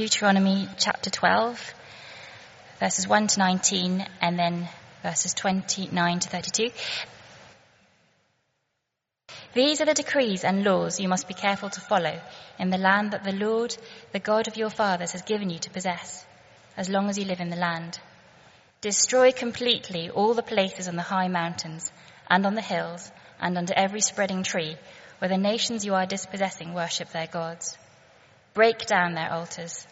Deuteronomy chapter 12, verses 1 to 19, and then verses 29 to 32. These are the decrees and laws you must be careful to follow in the land that the Lord, the God of your fathers, has given you to possess, as long as you live in the land. Destroy completely all the places on the high mountains and on the hills and under every spreading tree where the nations you are dispossessing worship their gods. Break down their altars,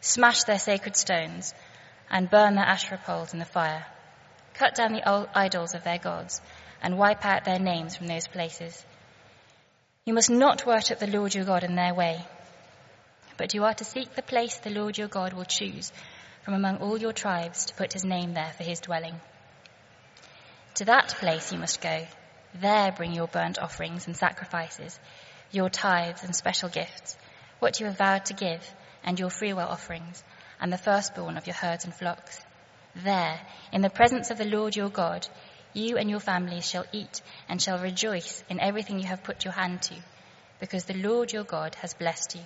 smash their sacred stones, and burn their Asherah poles in the fire. Cut down the idols of their gods and wipe out their names from those places. You must not worship the Lord your God in their way, but you are to seek the place the Lord your God will choose from among all your tribes to put his name there for his dwelling. To that place you must go. There bring your burnt offerings and sacrifices, your tithes and special gifts, what you have vowed to give, and your freewill offerings, and the firstborn of your herds and flocks. There, in the presence of the Lord your God, you and your families shall eat and shall rejoice in everything you have put your hand to, because the Lord your God has blessed you.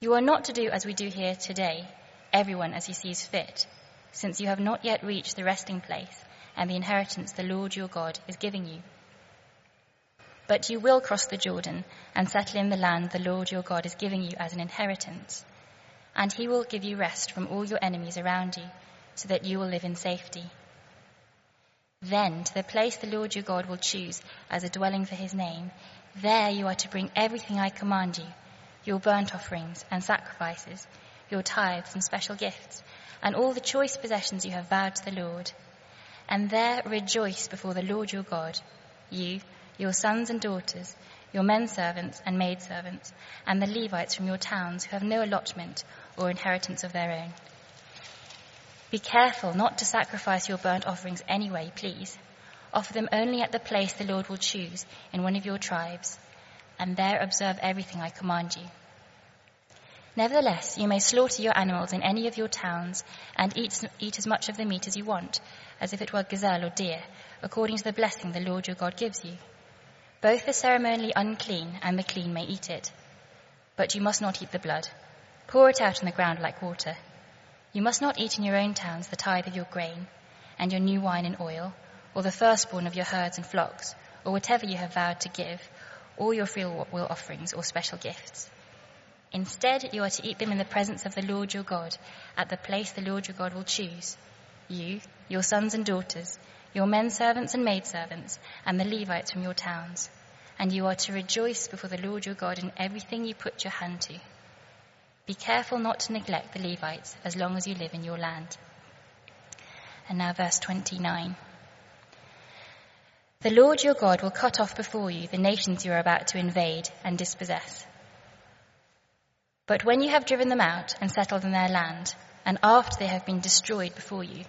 You are not to do as we do here today, everyone as he sees fit, since you have not yet reached the resting place and the inheritance the Lord your God is giving you. But you will cross the Jordan and settle in the land the Lord your God is giving you as an inheritance, and he will give you rest from all your enemies around you, so that you will live in safety. Then, to the place the Lord your God will choose as a dwelling for his name, there you are to bring everything I command you your burnt offerings and sacrifices, your tithes and special gifts, and all the choice possessions you have vowed to the Lord. And there rejoice before the Lord your God, you, your sons and daughters, your men servants and maid servants, and the Levites from your towns who have no allotment or inheritance of their own. Be careful not to sacrifice your burnt offerings anyway, please. Offer them only at the place the Lord will choose in one of your tribes, and there observe everything I command you. Nevertheless, you may slaughter your animals in any of your towns and eat, eat as much of the meat as you want, as if it were gazelle or deer, according to the blessing the Lord your God gives you. Both the ceremonially unclean and the clean may eat it, but you must not eat the blood. Pour it out on the ground like water. You must not eat in your own towns the tithe of your grain, and your new wine and oil, or the firstborn of your herds and flocks, or whatever you have vowed to give, or your free will offerings or special gifts. Instead, you are to eat them in the presence of the Lord your God, at the place the Lord your God will choose. You, your sons and daughters, your men servants and maid servants, and the Levites from your towns. And you are to rejoice before the Lord your God in everything you put your hand to. Be careful not to neglect the Levites as long as you live in your land. And now, verse 29. The Lord your God will cut off before you the nations you are about to invade and dispossess. But when you have driven them out and settled in their land, and after they have been destroyed before you,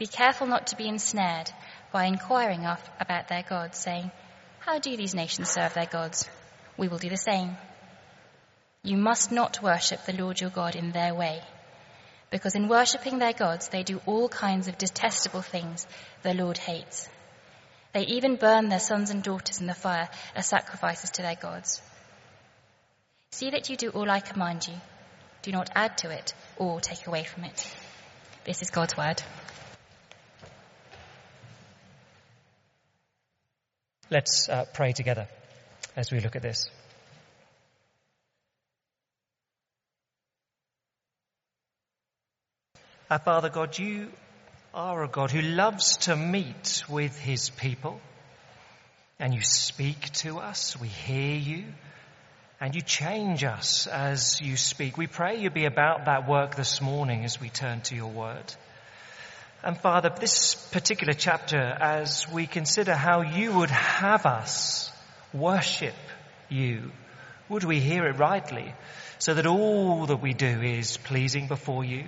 be careful not to be ensnared by inquiring of, about their gods, saying, How do these nations serve their gods? We will do the same. You must not worship the Lord your God in their way, because in worshipping their gods they do all kinds of detestable things the Lord hates. They even burn their sons and daughters in the fire as sacrifices to their gods. See that you do all I command you. Do not add to it or take away from it. This is God's word. Let's uh, pray together as we look at this. Our Father God, you are a God who loves to meet with his people. And you speak to us, we hear you, and you change us as you speak. We pray you be about that work this morning as we turn to your word. And Father, this particular chapter, as we consider how you would have us worship you, would we hear it rightly so that all that we do is pleasing before you?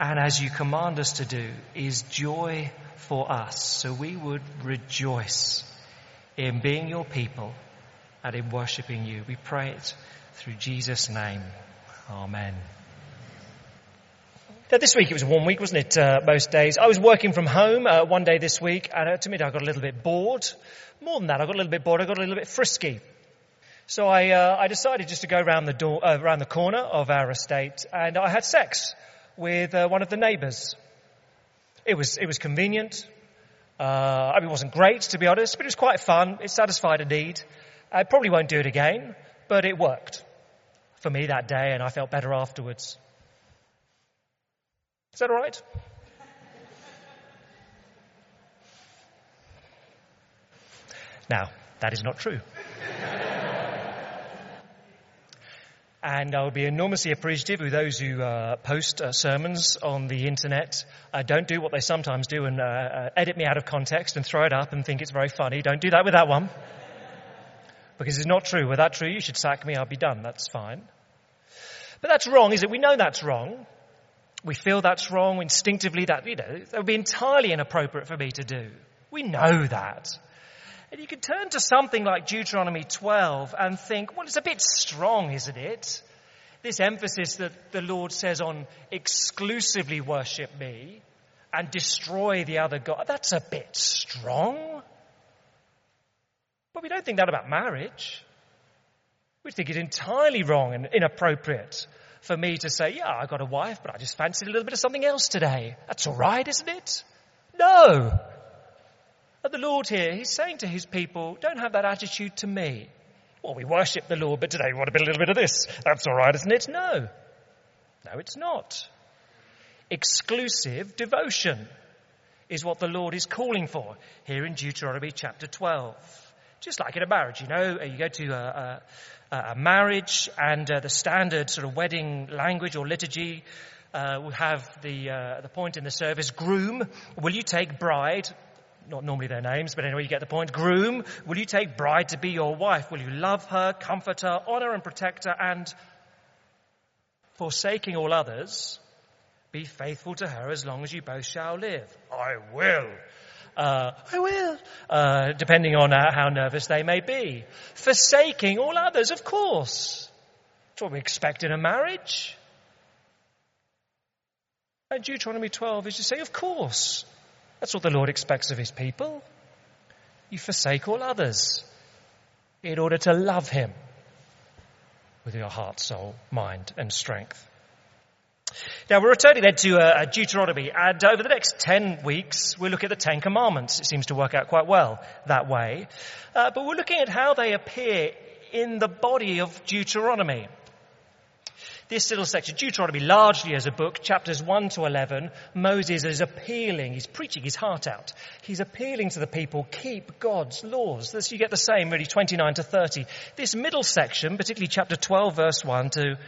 and as you command us to do, is joy for us. So we would rejoice in being your people and in worshipping you. We pray it through Jesus' name. Amen. This week it was a warm week, wasn't it? Uh, most days. I was working from home uh, one day this week, and uh, to me, I got a little bit bored. More than that, I got a little bit bored. I got a little bit frisky. So I, uh, I decided just to go around the door, uh, around the corner of our estate, and I had sex with uh, one of the neighbours. It was it was convenient. Uh, I mean, it wasn't great to be honest, but it was quite fun. It satisfied a need. I probably won't do it again, but it worked for me that day, and I felt better afterwards. Is that all right? Now, that is not true. And I will be enormously appreciative of those who uh, post uh, sermons on the internet. Uh, don't do what they sometimes do and uh, uh, edit me out of context and throw it up and think it's very funny. Don't do that with that one. Because it's not true. Were that true, you should sack me. I'll be done. That's fine. But that's wrong, is it? We know that's wrong. We feel that's wrong instinctively. That you know that would be entirely inappropriate for me to do. We know that. And you can turn to something like Deuteronomy 12 and think, well, it's a bit strong, isn't it? This emphasis that the Lord says on exclusively worship me and destroy the other God, that's a bit strong. But we don't think that about marriage. We think it's entirely wrong and inappropriate for me to say, yeah, I got a wife, but I just fancied a little bit of something else today. That's all right, isn't it? No. But the Lord here, He's saying to His people, don't have that attitude to me. Well, we worship the Lord, but today we want a, bit, a little bit of this. That's all right, isn't it? No. No, it's not. Exclusive devotion is what the Lord is calling for here in Deuteronomy chapter 12. Just like in a marriage, you know, you go to a, a, a marriage and uh, the standard sort of wedding language or liturgy uh, will have the, uh, the point in the service, groom, will you take bride not normally their names, but anyway, you get the point. Groom, will you take bride to be your wife? Will you love her, comfort her, honor and protect her, and forsaking all others, be faithful to her as long as you both shall live? I will. Uh, I will. Uh, depending on uh, how nervous they may be. Forsaking all others, of course. That's what we expect in a marriage. And Deuteronomy 12 is to say, of course. That's what the Lord expects of his people. You forsake all others in order to love him with your heart, soul, mind, and strength. Now we're returning then to uh, Deuteronomy, and over the next ten weeks we'll look at the Ten Commandments. It seems to work out quite well that way. Uh, but we're looking at how they appear in the body of Deuteronomy. This little section, Deuteronomy largely as a book, chapters 1 to 11, Moses is appealing, he's preaching his heart out. He's appealing to the people, keep God's laws. This, you get the same really 29 to 30. This middle section, particularly chapter 12 verse 1 to,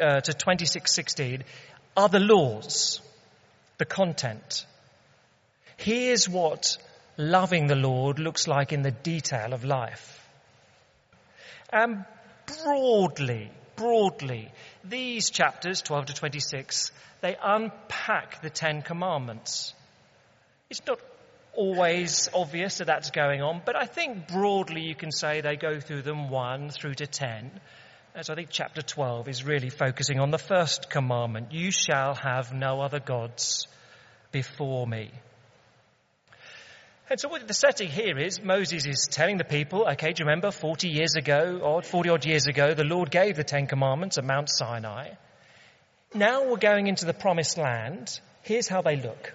uh, to 26, 16, are the laws, the content. Here's what loving the Lord looks like in the detail of life. And broadly, broadly, these chapters, 12 to 26, they unpack the Ten Commandments. It's not always obvious that that's going on, but I think broadly you can say they go through them 1 through to 10. So I think chapter 12 is really focusing on the first commandment, you shall have no other gods before me. And so what the setting here is Moses is telling the people, okay, do you remember 40 years ago, or 40 odd years ago, the Lord gave the Ten Commandments at Mount Sinai. Now we're going into the promised land. Here's how they look.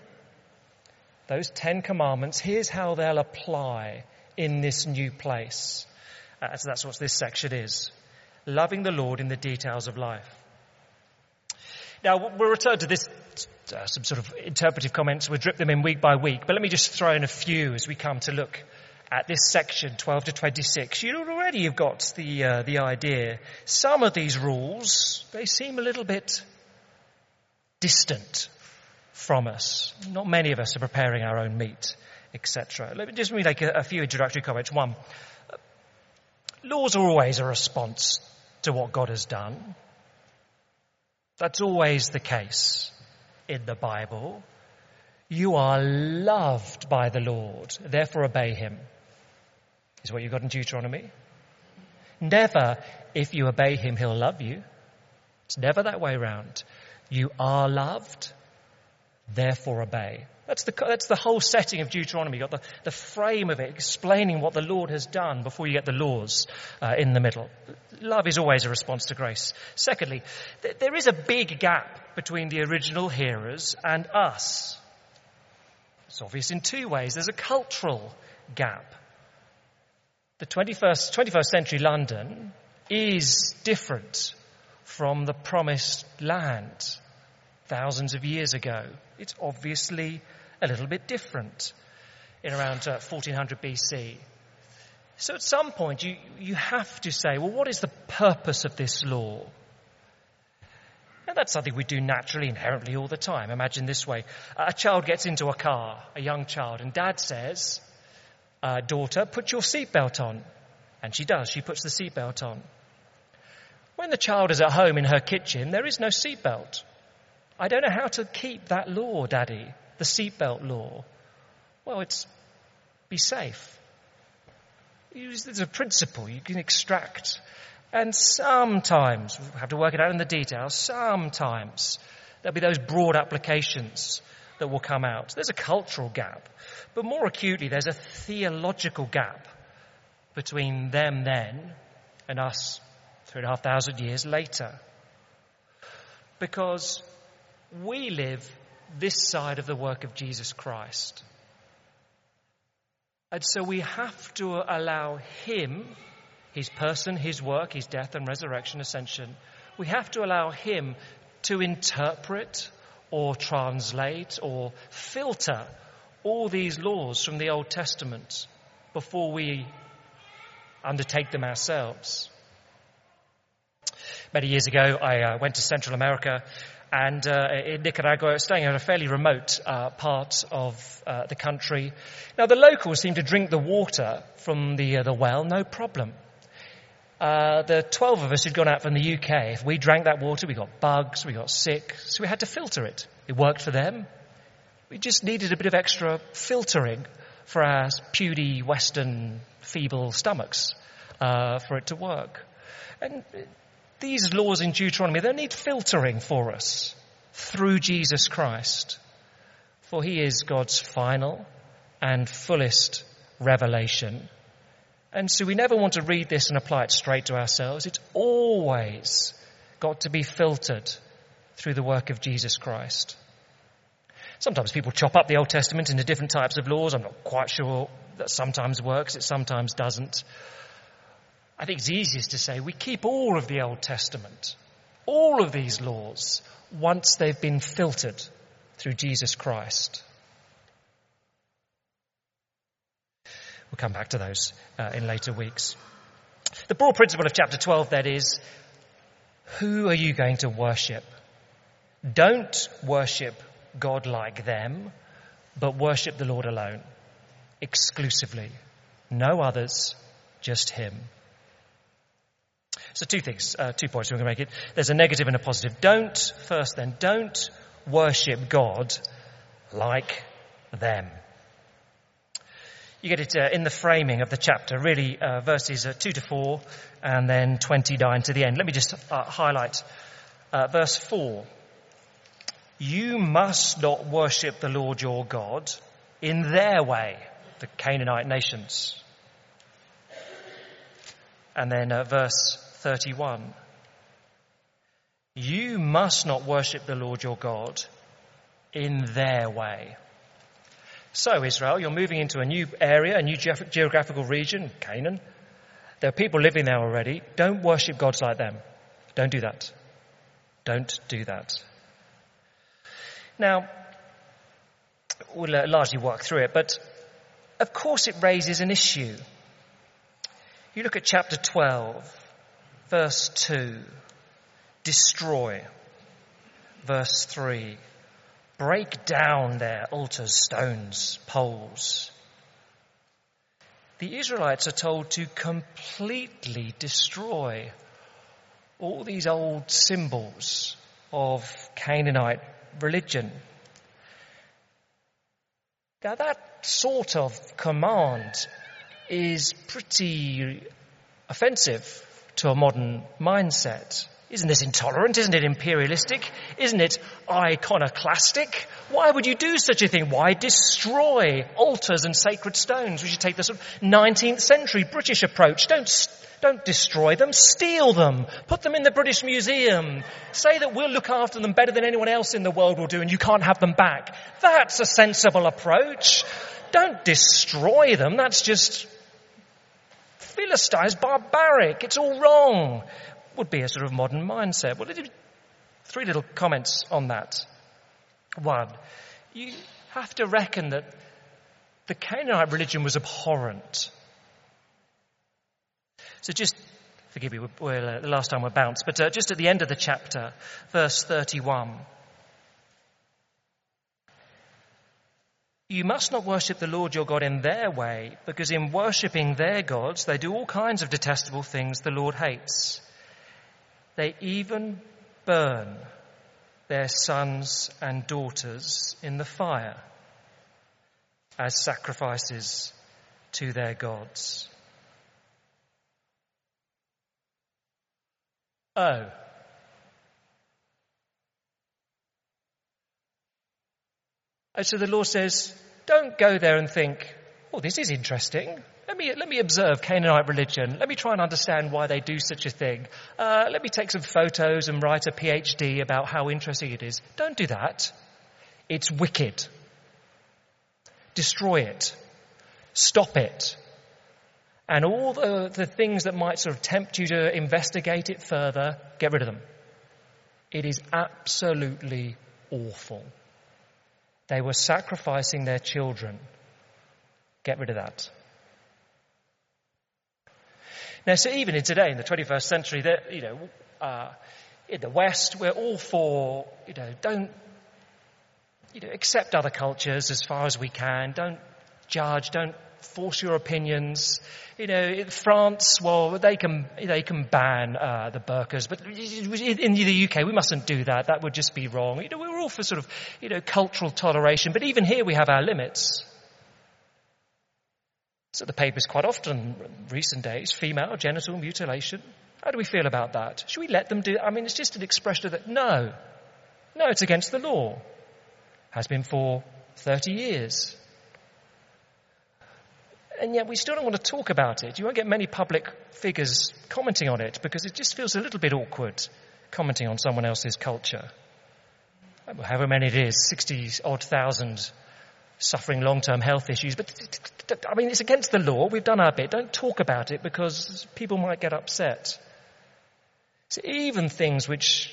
Those Ten Commandments, here's how they'll apply in this new place. Uh, so that's what this section is. Loving the Lord in the details of life. Now we'll return to this uh, some sort of interpretive comments. We'll drip them in week by week. But let me just throw in a few as we come to look at this section, 12 to 26. You already have got the, uh, the idea. Some of these rules, they seem a little bit distant from us. Not many of us are preparing our own meat, etc. Let me just make a, a few introductory comments. One, laws are always a response to what God has done. That's always the case in the Bible. You are loved by the Lord, therefore obey him. Is what you've got in Deuteronomy. Never, if you obey him, he'll love you. It's never that way round. You are loved, therefore obey. That's the, that's the whole setting of Deuteronomy. You've got the, the frame of it explaining what the Lord has done before you get the laws uh, in the middle. Love is always a response to grace. Secondly, th- there is a big gap between the original hearers and us. It's obvious in two ways. There's a cultural gap. The 21st, 21st century London is different from the promised land thousands of years ago. It's obviously a little bit different in around uh, 1400 BC. So at some point you, you have to say, well, what is the purpose of this law? And that's something we do naturally, inherently all the time. Imagine this way. A child gets into a car, a young child, and dad says, uh, daughter, put your seatbelt on. And she does. She puts the seatbelt on. When the child is at home in her kitchen, there is no seatbelt. I don't know how to keep that law, Daddy, the seatbelt law. Well, it's be safe. There's a principle you can extract. And sometimes, we have to work it out in the details, sometimes there'll be those broad applications that will come out. There's a cultural gap. But more acutely, there's a theological gap between them then and us three and a half thousand years later. Because we live this side of the work of Jesus Christ. And so we have to allow Him, His person, His work, His death and resurrection, ascension, we have to allow Him to interpret or translate or filter all these laws from the Old Testament before we undertake them ourselves. Many years ago, I uh, went to Central America and uh, in Nicaragua, staying in a fairly remote uh, part of uh, the country. Now, the locals seem to drink the water from the uh, the well, no problem. Uh, the 12 of us who'd gone out from the UK, if we drank that water, we got bugs, we got sick, so we had to filter it. It worked for them. We just needed a bit of extra filtering for our puny, Western, feeble stomachs uh, for it to work. And these laws in Deuteronomy, they need filtering for us through Jesus Christ. For he is God's final and fullest revelation. And so we never want to read this and apply it straight to ourselves. It's always got to be filtered through the work of Jesus Christ. Sometimes people chop up the Old Testament into different types of laws. I'm not quite sure that sometimes works, it sometimes doesn't. I think it's easiest to say we keep all of the Old Testament, all of these laws, once they've been filtered through Jesus Christ. We'll come back to those uh, in later weeks. The broad principle of chapter 12 then is, who are you going to worship? Don't worship God like them, but worship the Lord alone, exclusively. No others, just Him. So two things, uh, two points we're going to make it. There's a negative and a positive. Don't, first then, don't worship God like them. You get it uh, in the framing of the chapter, really, uh, verses uh, 2 to 4 and then 29 to the end. Let me just uh, highlight uh, verse 4. You must not worship the Lord your God in their way, the Canaanite nations. And then uh, verse 31. You must not worship the Lord your God in their way. So, Israel, you're moving into a new area, a new geographical region, Canaan. There are people living there already. Don't worship gods like them. Don't do that. Don't do that. Now, we'll uh, largely work through it, but of course it raises an issue. You look at chapter 12, Verse 2, destroy. Verse 3, break down their altars, stones, poles. The Israelites are told to completely destroy all these old symbols of Canaanite religion. Now that sort of command is pretty offensive to a modern mindset. Isn't this intolerant? Isn't it imperialistic? Isn't it iconoclastic? Why would you do such a thing? Why destroy altars and sacred stones? We should take the sort of 19th century British approach. Don't, don't destroy them, steal them, put them in the British Museum, say that we'll look after them better than anyone else in the world will do and you can't have them back. That's a sensible approach. Don't destroy them, that's just Philistines, barbaric, it's all wrong would be a sort of modern mindset. Well, three little comments on that. One, you have to reckon that the Canaanite religion was abhorrent. So just, forgive me, we're, uh, the last time we're bounced, but uh, just at the end of the chapter, verse 31. You must not worship the Lord your God in their way, because in worshipping their gods, they do all kinds of detestable things the Lord hates. They even burn their sons and daughters in the fire as sacrifices to their gods. Oh. And so the law says, don't go there and think, oh, this is interesting. Let me, let me observe Canaanite religion. Let me try and understand why they do such a thing. Uh, let me take some photos and write a PhD about how interesting it is. Don't do that. It's wicked. Destroy it. Stop it. And all the, the things that might sort of tempt you to investigate it further, get rid of them. It is absolutely awful. They were sacrificing their children. Get rid of that. Now, so even in today, in the 21st century, that you know, uh, in the West, we're all for, you know, don't, you know, accept other cultures as far as we can. Don't judge. Don't force your opinions. You know, France, well, they can they can ban uh, the burqas, but in the UK, we mustn't do that. That would just be wrong. You know, we're all for sort of you know cultural toleration, but even here we have our limits. So the papers quite often, recent days, female genital mutilation. How do we feel about that? Should we let them do? I mean, it's just an expression of that. No, no, it's against the law. Has been for 30 years. And yet we still don't want to talk about it. You won't get many public figures commenting on it because it just feels a little bit awkward commenting on someone else's culture. However many it is, 60 odd thousand suffering long-term health issues. But I mean, it's against the law. We've done our bit. Don't talk about it because people might get upset. So even things which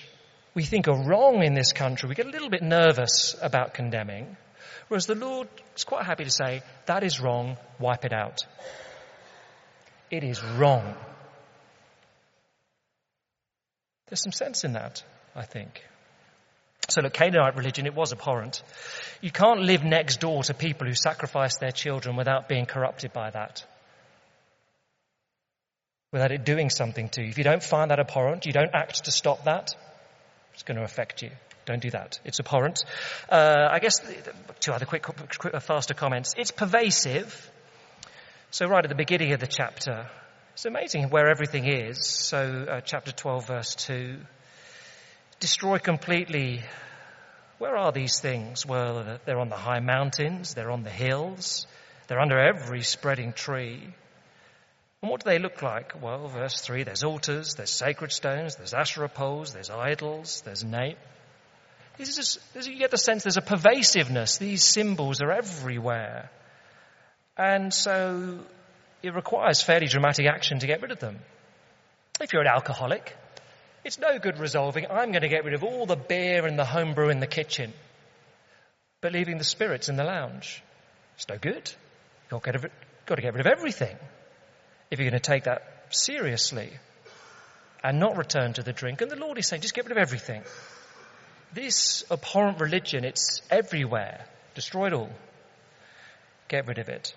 we think are wrong in this country, we get a little bit nervous about condemning. Whereas the Lord is quite happy to say, that is wrong, wipe it out. It is wrong. There's some sense in that, I think. So look, Canaanite religion, it was abhorrent. You can't live next door to people who sacrifice their children without being corrupted by that. Without it doing something to you. If you don't find that abhorrent, you don't act to stop that, it's going to affect you. Don't do that. It's abhorrent. Uh, I guess two other quick, quick, faster comments. It's pervasive. So right at the beginning of the chapter, it's amazing where everything is. So uh, chapter 12 verse 2 destroy completely. Where are these things? Well, they're on the high mountains, they're on the hills, they're under every spreading tree. And what do they look like? Well, verse 3 there's altars, there's sacred stones, there's Asherah poles, there's idols, there's name. This is just, you get the sense there's a pervasiveness. These symbols are everywhere. And so it requires fairly dramatic action to get rid of them. If you're an alcoholic, it's no good resolving, I'm going to get rid of all the beer and the homebrew in the kitchen, but leaving the spirits in the lounge. It's no good. You've got to, got to get rid of everything if you're going to take that seriously and not return to the drink. And the Lord is saying, just get rid of everything. This abhorrent religion, it's everywhere. Destroy it all. Get rid of it.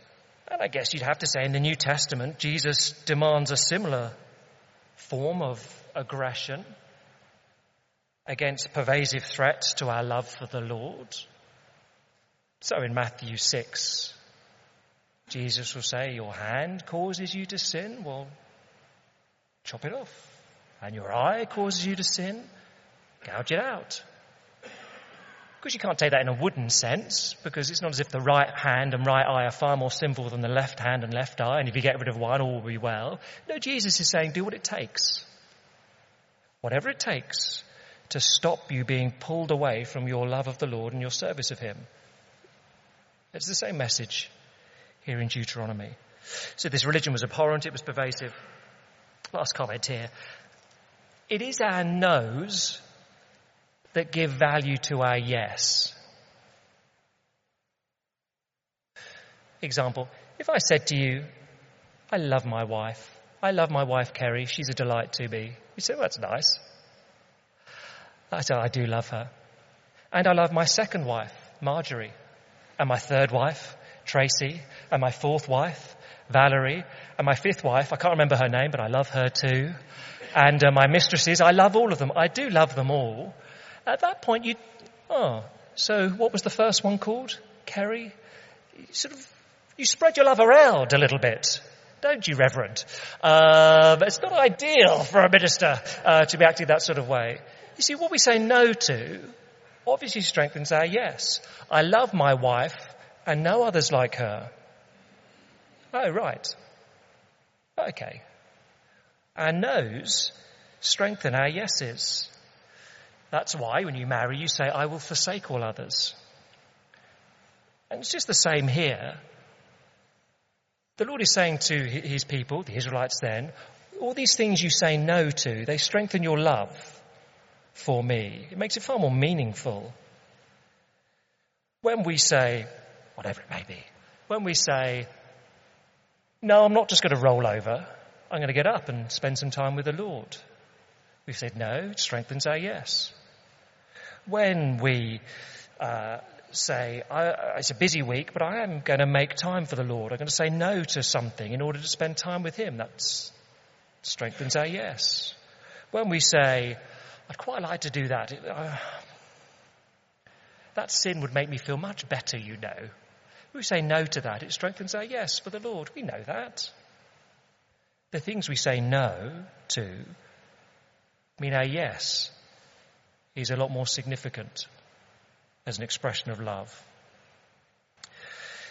And I guess you'd have to say in the New Testament, Jesus demands a similar form of aggression against pervasive threats to our love for the Lord. So in Matthew 6, Jesus will say, Your hand causes you to sin? Well, chop it off. and your eye causes you to sin, gouge it out. Course, you can't take that in a wooden sense because it's not as if the right hand and right eye are far more sinful than the left hand and left eye, and if you get rid of one, all will be well. No, Jesus is saying, do what it takes. Whatever it takes to stop you being pulled away from your love of the Lord and your service of Him. It's the same message here in Deuteronomy. So this religion was abhorrent, it was pervasive. Last comment here. It is our no's that give value to our yes. Example, if I said to you, I love my wife. I love my wife, Kerry. She's a delight to me. You say, well, that's nice. I said, I do love her. And I love my second wife, Marjorie. And my third wife, Tracy. And my fourth wife, Valerie. And my fifth wife, I can't remember her name, but I love her too. And uh, my mistresses, I love all of them. I do love them all. At that point, you, oh, so what was the first one called? Kerry? You sort of, you spread your love around a little bit. Don't you, Reverend? Uh, it's not ideal for a minister uh, to be acting that sort of way. You see, what we say no to obviously strengthens our yes. I love my wife and no others like her. Oh, right. Okay. Our no's strengthen our yeses. That's why when you marry, you say, I will forsake all others. And it's just the same here. The Lord is saying to his people, the Israelites then, all these things you say no to, they strengthen your love for me. It makes it far more meaningful. When we say, whatever it may be, when we say, no, I'm not just going to roll over, I'm going to get up and spend some time with the Lord. We've said no, it strengthens our yes when we uh, say, it's a busy week, but I am going to make time for the Lord. I'm going to say no to something in order to spend time with Him. That strengthens our yes. When we say, I'd quite like to do that, it, uh, that sin would make me feel much better, you know. We say no to that, it strengthens our yes for the Lord. We know that. The things we say no to mean our yes is a lot more significant as an expression of love.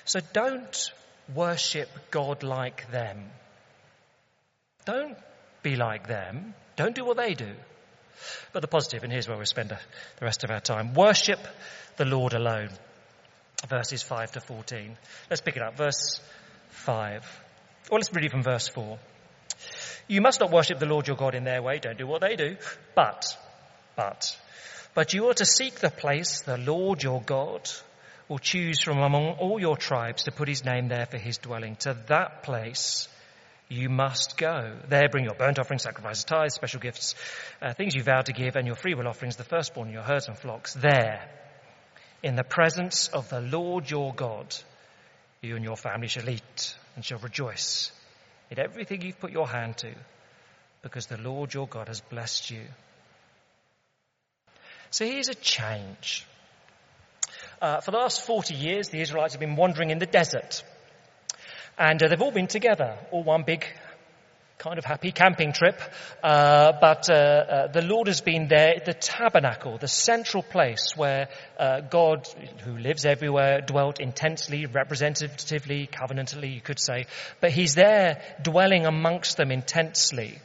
So don't worship God like them. Don't be like them. Don't do what they do. But the positive, and here's where we'll spend the rest of our time. Worship the Lord alone. Verses 5 to 14. Let's pick it up. Verse 5. Or let's read from verse 4. You must not worship the Lord your God in their way. Don't do what they do. But, but, but you are to seek the place the Lord your God will choose from among all your tribes to put his name there for his dwelling. To that place you must go. There bring your burnt offerings, sacrifices, tithes, special gifts, uh, things you vowed to give, and your freewill offerings, the firstborn, your herds and flocks. There, in the presence of the Lord your God, you and your family shall eat and shall rejoice in everything you've put your hand to, because the Lord your God has blessed you. So here's a change. Uh, for the last 40 years, the Israelites have been wandering in the desert. And uh, they've all been together, all one big kind of happy camping trip. Uh, but uh, uh, the Lord has been there, the tabernacle, the central place where uh, God, who lives everywhere, dwelt intensely, representatively, covenantally, you could say. But He's there dwelling amongst them intensely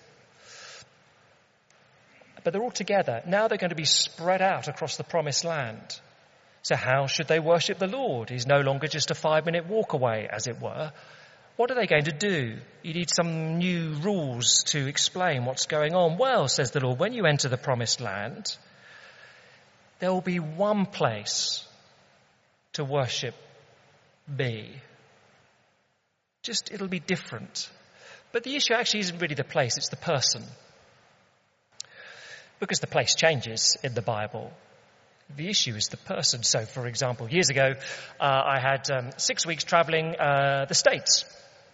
but they're all together. Now they're going to be spread out across the promised land. So how should they worship the Lord? He's no longer just a five minute walk away, as it were. What are they going to do? You need some new rules to explain what's going on. Well, says the Lord, when you enter the promised land, there will be one place to worship me. Just, it'll be different. But the issue actually isn't really the place, it's the person because the place changes in the Bible. The issue is the person. So, for example, years ago, uh, I had um, six weeks traveling uh, the States.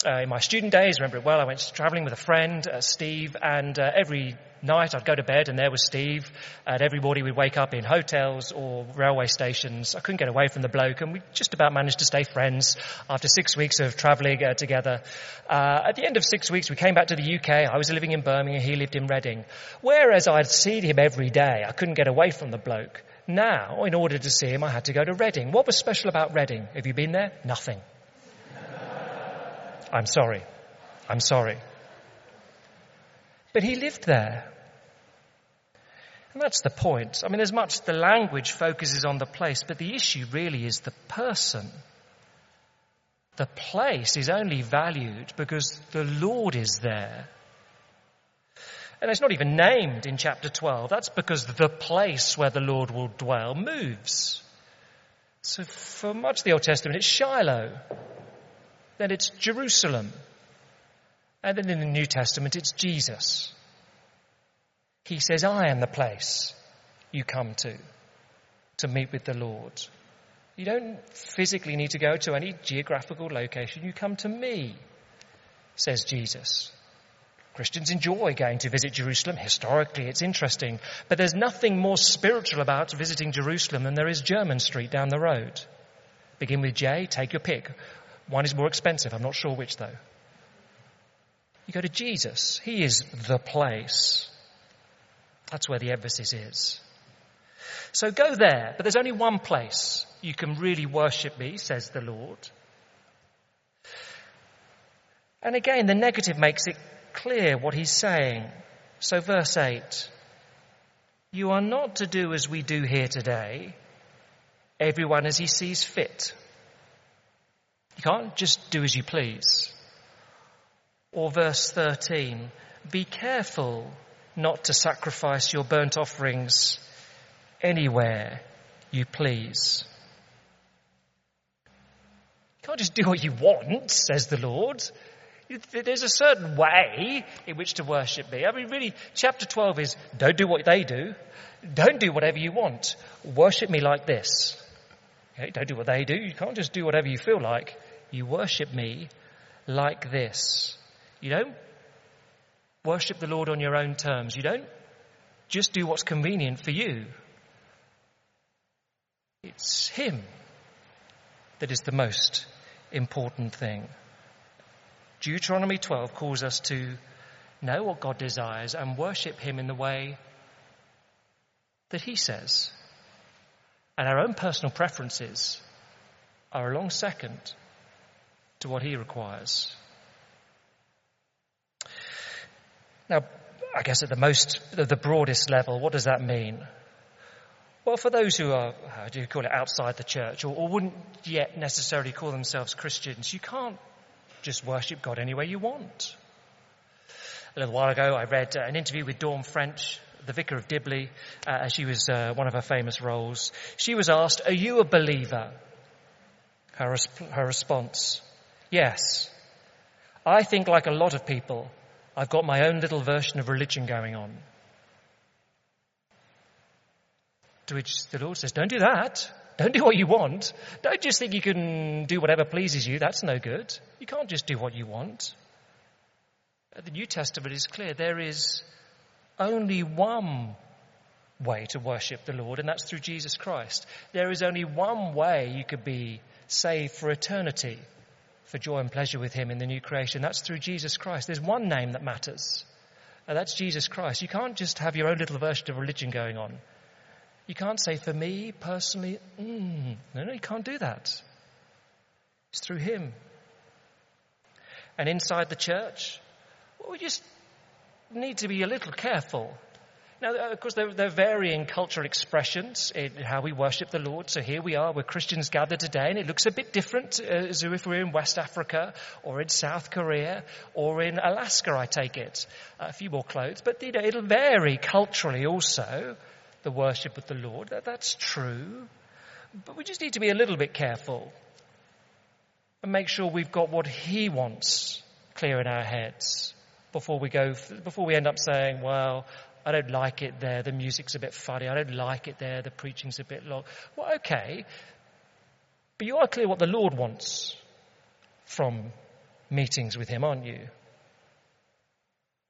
Uh, in my student days, remember it well, I went traveling with a friend, uh, Steve, and uh, every night I'd go to bed and there was Steve, and every morning we'd wake up in hotels or railway stations. I couldn't get away from the bloke, and we just about managed to stay friends after six weeks of traveling uh, together. Uh, at the end of six weeks, we came back to the UK. I was living in Birmingham, he lived in Reading. Whereas I'd seen him every day, I couldn't get away from the bloke. Now, in order to see him, I had to go to Reading. What was special about Reading? Have you been there? Nothing. I'm sorry. I'm sorry. But he lived there. And that's the point. I mean, as much the language focuses on the place, but the issue really is the person. The place is only valued because the Lord is there. And it's not even named in chapter 12. That's because the place where the Lord will dwell moves. So for much of the Old Testament, it's Shiloh. Then it's Jerusalem. And then in the New Testament, it's Jesus. He says, I am the place you come to, to meet with the Lord. You don't physically need to go to any geographical location. You come to me, says Jesus. Christians enjoy going to visit Jerusalem. Historically, it's interesting. But there's nothing more spiritual about visiting Jerusalem than there is Jermyn Street down the road. Begin with J, take your pick. One is more expensive. I'm not sure which though. You go to Jesus. He is the place. That's where the emphasis is. So go there, but there's only one place you can really worship me, says the Lord. And again, the negative makes it clear what he's saying. So verse 8. You are not to do as we do here today, everyone as he sees fit. You can't just do as you please. Or verse 13. Be careful not to sacrifice your burnt offerings anywhere you please. You can't just do what you want, says the Lord. There's a certain way in which to worship me. I mean, really, chapter 12 is don't do what they do. Don't do whatever you want. Worship me like this. Okay? Don't do what they do. You can't just do whatever you feel like. You worship me like this. You don't Worship the Lord on your own terms. You don't just do what's convenient for you. It's Him that is the most important thing. Deuteronomy 12 calls us to know what God desires and worship Him in the way that He says. And our own personal preferences are a long second to what He requires. Now, I guess at the most, the broadest level, what does that mean? Well, for those who are, how do you call it, outside the church or, or wouldn't yet necessarily call themselves Christians, you can't just worship God any way you want. A little while ago, I read uh, an interview with Dawn French, the vicar of Dibley, uh, she was uh, one of her famous roles. She was asked, Are you a believer? Her, her response, Yes. I think, like a lot of people, I've got my own little version of religion going on. To which the Lord says, Don't do that. Don't do what you want. Don't just think you can do whatever pleases you. That's no good. You can't just do what you want. The New Testament is clear. There is only one way to worship the Lord, and that's through Jesus Christ. There is only one way you could be saved for eternity, for joy and pleasure with Him in the new creation. That's through Jesus Christ. There's one name that matters, and that's Jesus Christ. You can't just have your own little version of religion going on. You can't say, for me personally, mm, no, no, you can't do that. It's through Him. And inside the church, well, we just need to be a little careful now, of course, there, there, are varying cultural expressions in how we worship the Lord. So here we are, we're Christians gathered today, and it looks a bit different uh, as if we're in West Africa or in South Korea or in Alaska, I take it. Uh, a few more clothes, but you know, it'll vary culturally also, the worship of the Lord. That, that's true. But we just need to be a little bit careful and make sure we've got what He wants clear in our heads before we go, before we end up saying, well, I don't like it there. The music's a bit funny. I don't like it there. The preaching's a bit long. Well, okay. But you are clear what the Lord wants from meetings with Him, aren't you?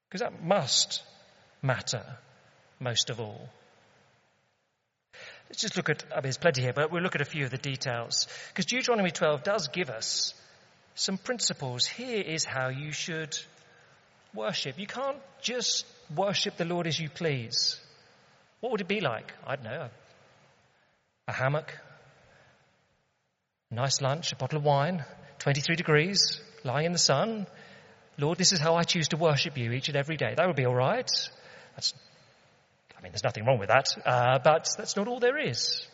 Because that must matter most of all. Let's just look at, I mean, there's plenty here, but we'll look at a few of the details. Because Deuteronomy 12 does give us some principles. Here is how you should worship. You can't just worship the Lord as you please. What would it be like? I don't know. A, hammock, a nice lunch, a bottle of wine, 23 degrees, lying in the sun. Lord, this is how I choose to worship you each and every day. That would be all right. That's, I mean, there's nothing wrong with that, uh, but that's not all there is.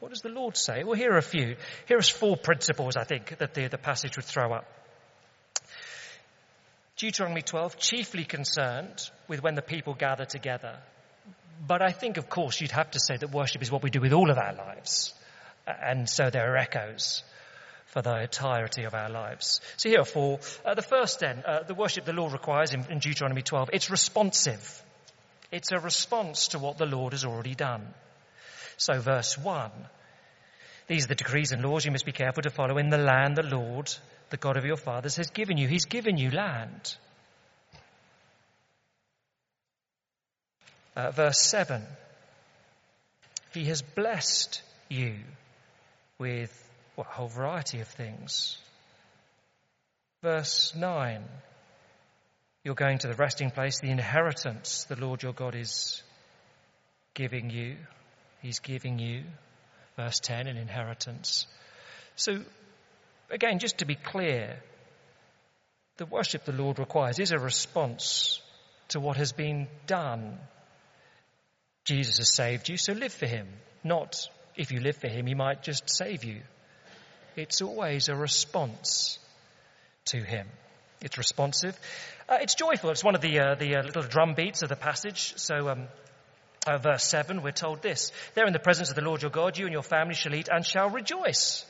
What does the Lord say? Well, here are a few. Here are four principles, I think, that the, the passage would throw up. Deuteronomy 12, chiefly concerned with when the people gather together. But I think, of course, you'd have to say that worship is what we do with all of our lives. And so there are echoes for the entirety of our lives. So here are four. Uh, the first then, uh, the worship the Lord requires in, in Deuteronomy 12, it's responsive. It's a response to what the Lord has already done. So verse 1. These are the decrees and laws you must be careful to follow in the land the Lord, the God of your fathers, has given you. He's given you land. Uh, verse 7. He has blessed you with what, a whole variety of things. Verse 9. You're going to the resting place, the inheritance the Lord your God is giving you. He's giving you. Verse 10, an inheritance. So, again, just to be clear, the worship the Lord requires is a response to what has been done. Jesus has saved you, so live for him. Not if you live for him, he might just save you. It's always a response to him. It's responsive. Uh, it's joyful. It's one of the, uh, the uh, little drum beats of the passage. So, um, uh, verse 7, we're told this. There in the presence of the Lord your God, you and your family shall eat and shall rejoice.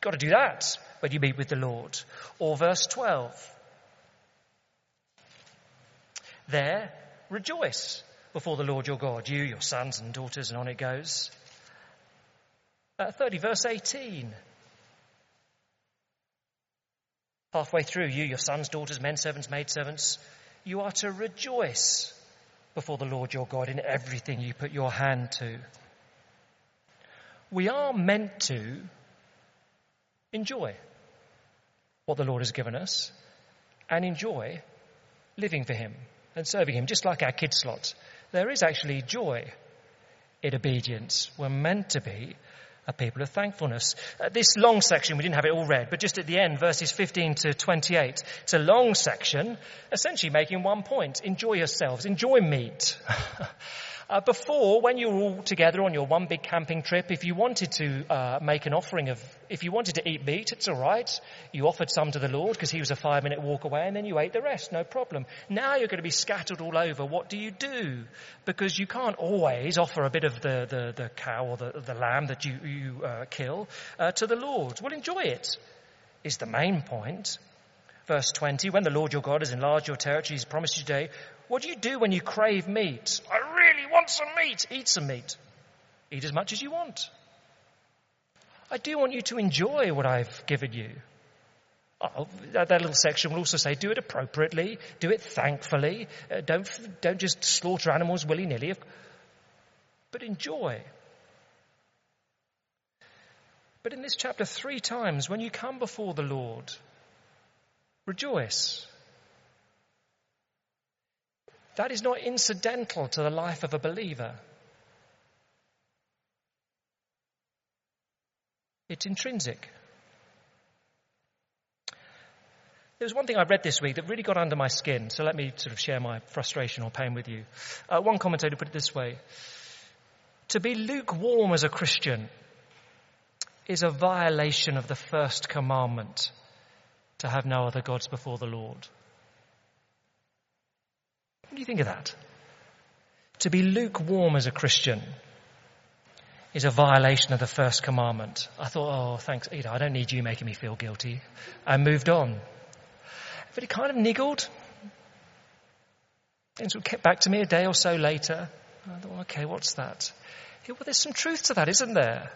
Got to do that when you meet with the Lord. Or verse 12. There, rejoice before the Lord your God, you, your sons and daughters, and on it goes. Uh, 30, verse 18. Halfway through, you, your sons, daughters, men servants, maid servants, you are to rejoice before the Lord your God in everything you put your hand to. We are meant to enjoy what the Lord has given us and enjoy living for Him and serving Him, just like our kids' slot. There is actually joy in obedience. We're meant to be a people of thankfulness. Uh, this long section, we didn't have it all read, but just at the end, verses 15 to 28, it's a long section, essentially making one point. Enjoy yourselves. Enjoy meat. Uh, before, when you were all together on your one big camping trip, if you wanted to uh, make an offering of, if you wanted to eat meat, it's all right. You offered some to the Lord because he was a five minute walk away, and then you ate the rest, no problem. Now you're going to be scattered all over. What do you do? Because you can't always offer a bit of the, the, the cow or the, the lamb that you, you uh, kill uh, to the Lord. Well, enjoy it, is the main point. Verse 20, when the Lord your God has enlarged your territory, he's promised you today, what do you do when you crave meat? I really want some meat. Eat some meat. Eat as much as you want. I do want you to enjoy what I've given you. Oh, that, little section will also say do it appropriately, do it thankfully, uh, don't, don't just slaughter animals willy nilly, but enjoy. But in this chapter, three times, when you come before the Lord, rejoice. That is not incidental to the life of a believer. It's intrinsic. There was one thing I read this week that really got under my skin, so let me sort of share my frustration or pain with you. Uh, one commentator put it this way To be lukewarm as a Christian is a violation of the first commandment to have no other gods before the Lord. What do you think of that? To be lukewarm as a Christian is a violation of the first commandment. I thought, oh, thanks, Ada, I don't need you making me feel guilty. I moved on. But it kind of niggled. And sort of kept back to me a day or so later. I thought, okay, what's that? Yeah, well, there's some truth to that, isn't there?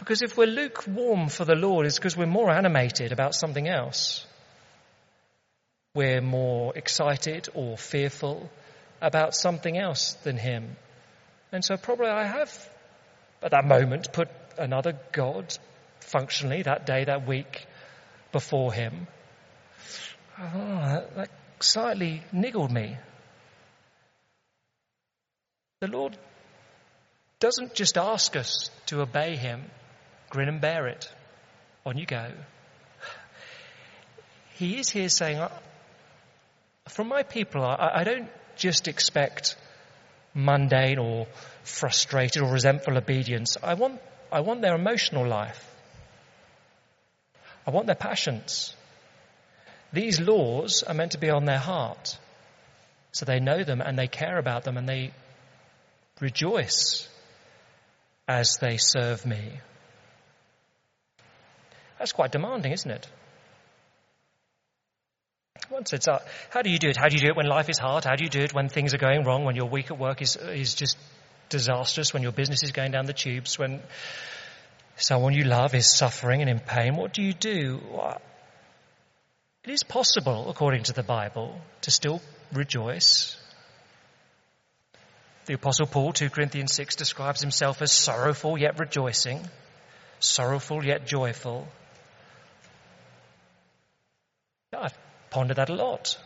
Because if we're lukewarm for the Lord, it's because we're more animated about something else. We're more excited or fearful about something else than Him. And so probably I have, at that moment, put another God functionally that day, that week before Him. Oh, that, that slightly niggled me. The Lord doesn't just ask us to obey Him, grin and bear it. On you go. He is here saying, from my people, I, don't just expect mundane or frustrated or resentful obedience. I want, I want their emotional life. I want their passions. These laws are meant to be on their heart. So they know them and they care about them and they rejoice as they serve me. That's quite demanding, isn't it? Once it's up, how do you do it? How do you do it when life is hard? How do you do it when things are going wrong? When your week at work is, is just disastrous? When your business is going down the tubes? When someone you love is suffering and in pain? What do you do? It is possible, according to the Bible, to still rejoice. The Apostle Paul, 2 Corinthians 6, describes himself as sorrowful yet rejoicing, sorrowful yet joyful. I've pondered that a lot.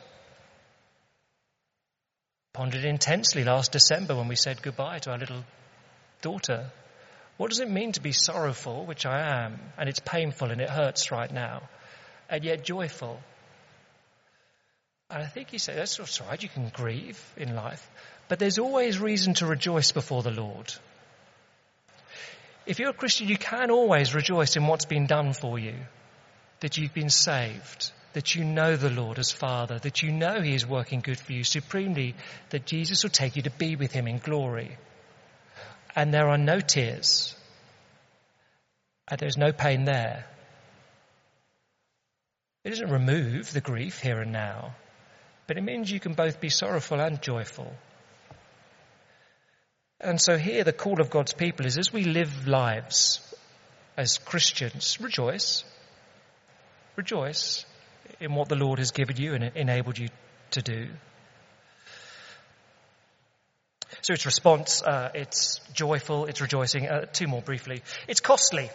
Pondered intensely last December when we said goodbye to our little daughter. What does it mean to be sorrowful, which I am, and it's painful and it hurts right now? and yet joyful. And I think he said, that's all right, you can grieve in life, but there's always reason to rejoice before the Lord. If you're a Christian, you can always rejoice in what's been done for you. That you've been saved, that you know the Lord as Father, that you know He is working good for you supremely, that Jesus will take you to be with Him in glory. And there are no tears, and there's no pain there. It doesn't remove the grief here and now, but it means you can both be sorrowful and joyful. And so here the call of God's people is as we live lives as Christians, rejoice. Rejoice in what the Lord has given you and enabled you to do. So it's response, uh, it's joyful, it's rejoicing. Uh, two more briefly. It's costly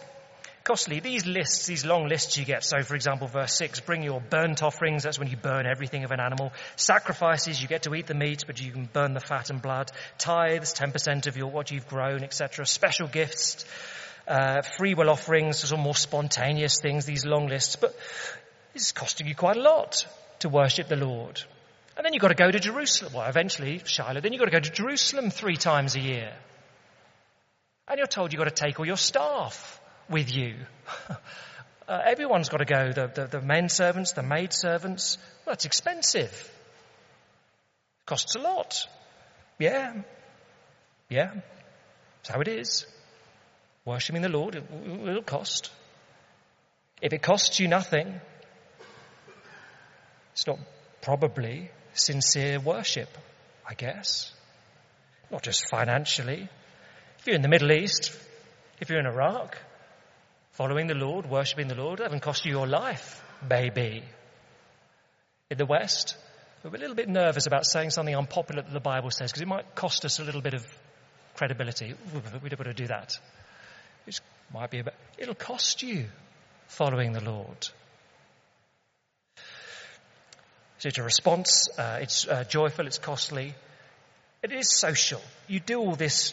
costly. These lists, these long lists you get, so for example, verse 6, bring your burnt offerings, that's when you burn everything of an animal. Sacrifices, you get to eat the meat, but you can burn the fat and blood. Tithes, 10% of your, what you've grown, etc. Special gifts, uh, free will offerings, some more spontaneous things, these long lists. But it's costing you quite a lot to worship the Lord. And then you've got to go to Jerusalem. Well, eventually, Shiloh. Then you've got to go to Jerusalem three times a year. And you're told you've got to take all your staff with you. Uh, everyone's got to go. The, the, the men servants, the maid servants. Well, that's expensive. Costs a lot. Yeah. Yeah. That's how it is. Worshipping the Lord, it'll cost. If it costs you nothing, it's not probably sincere worship, I guess. Not just financially. If you're in the Middle East, if you're in Iraq, following the Lord, worshipping the Lord, haven't cost you your life, maybe. In the West, we're a little bit nervous about saying something unpopular that the Bible says because it might cost us a little bit of credibility. We don't want to do that. It might be about, it'll cost you following the Lord. So it's a response, uh, it's uh, joyful, it's costly, it is social. You do all this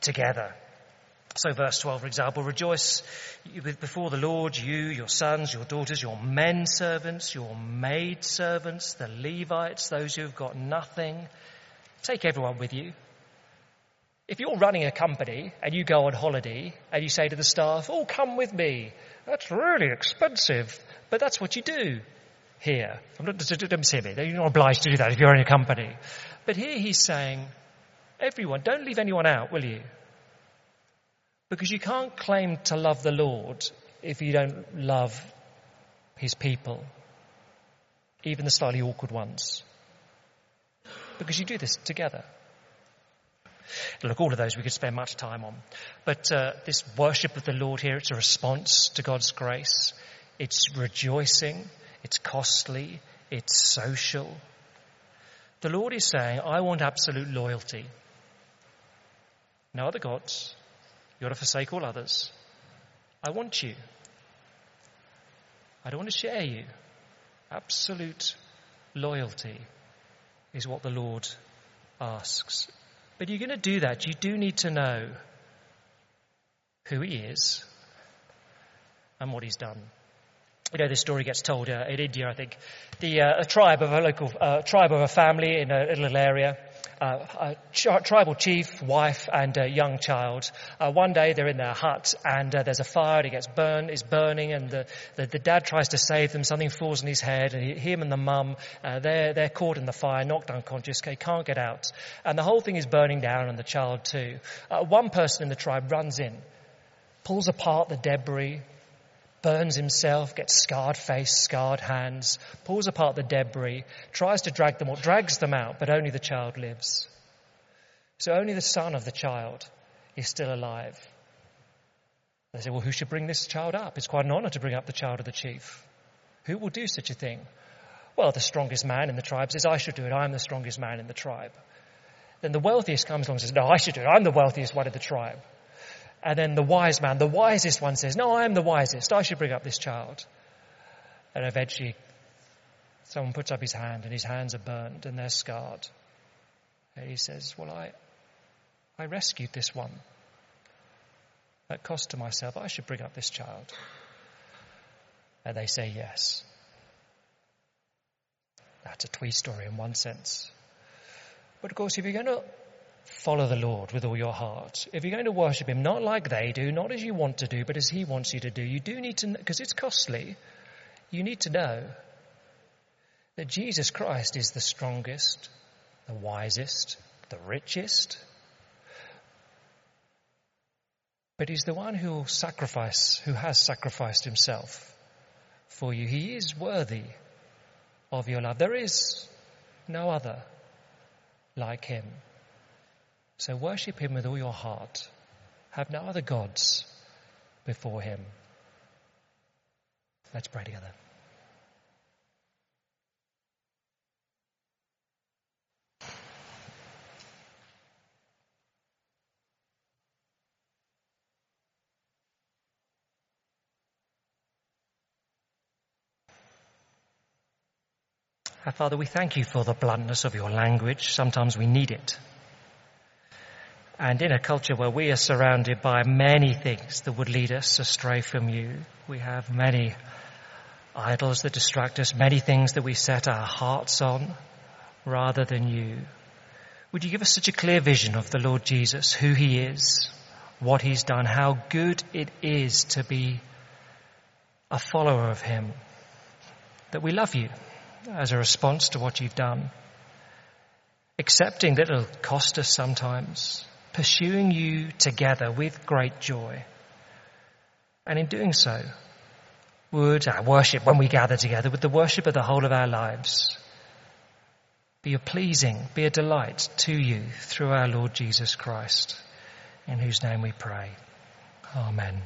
together. So verse 12, for example, rejoice before the Lord, you, your sons, your daughters, your men servants, your maid servants, the Levites, those who have got nothing. Take everyone with you. If you're running a company and you go on holiday and you say to the staff, oh, come with me. That's really expensive. But that's what you do here. I'm not, don't see me. You're not obliged to do that if you're in a company. But here he's saying, everyone, don't leave anyone out, will you? Because you can't claim to love the Lord if you don't love his people, even the slightly awkward ones. Because you do this together. Look, all of those we could spend much time on. But uh, this worship of the Lord here, it's a response to God's grace. It's rejoicing. It's costly. It's social. The Lord is saying, I want absolute loyalty. No other gods. You ought to forsake all others. I want you. I don't want to share you. Absolute loyalty is what the Lord asks. But you're going to do that. You do need to know who He is and what He's done. You know, this story gets told uh, in India, I think. The uh, a tribe of a local uh, tribe of a family in a, a little area uh, a ch- tribal chief, wife, and a young child. Uh, one day they're in their hut and uh, there's a fire. It gets burned, is burning, and the, the, the, dad tries to save them. Something falls on his head, and he, him and the mum they're they're caught in the fire, knocked unconscious. They can't get out, and the whole thing is burning down, and the child too. One person in the tribe runs in, pulls apart the debris, burns himself, gets scarred face, scarred hands, pulls apart the debris, tries to drag them or drags them out, but only the child lives. So only the son of the child is still alive. They say, well, who should bring this child up? It's quite an honor to bring up the child of the chief. Who will do such a thing? Well, the strongest man in the tribe says, I should do it. I'm the strongest man in the tribe. Then the wealthiest comes along and says, no, I should do it. I'm the wealthiest one in the tribe. And then the wise man, the wisest one says, No, I am the wisest. I should bring up this child. And eventually, someone puts up his hand and his hands are burned and they're scarred. And he says, Well, I, I rescued this one. At cost to myself, I should bring up this child. And they say yes. That's a twee story in one sense. But of course, if you're going to follow the Lord with all your heart, if you're going to worship Him, not like they do, not as you want to do, but as He wants you to do, you do need to, because it's costly, you need to know that Jesus Christ is the strongest, the wisest, the richest. But He's the one who will sacrifice, who has sacrificed Himself for you. He is worthy of your love. There is no other like Him. So worship him with all your heart. Have no other gods before him. Let's pray together. Our Father, we thank you for the bluntness of your language. Sometimes we need it. And in a culture where we are surrounded by many things that would lead us astray from you, we have many idols that distract us, many things that we set our hearts on rather than you. Would you give us such a clear vision of the Lord Jesus, who he is, what he's done, how good it is to be a follower of him, that we love you as a response to what you've done, accepting that it'll cost us sometimes, pursuing you together with great joy. And in doing so, would our worship when we gather together, with the worship of the whole of our lives, be a pleasing, be a delight to you through our Lord Jesus Christ, in whose name we pray. Amen.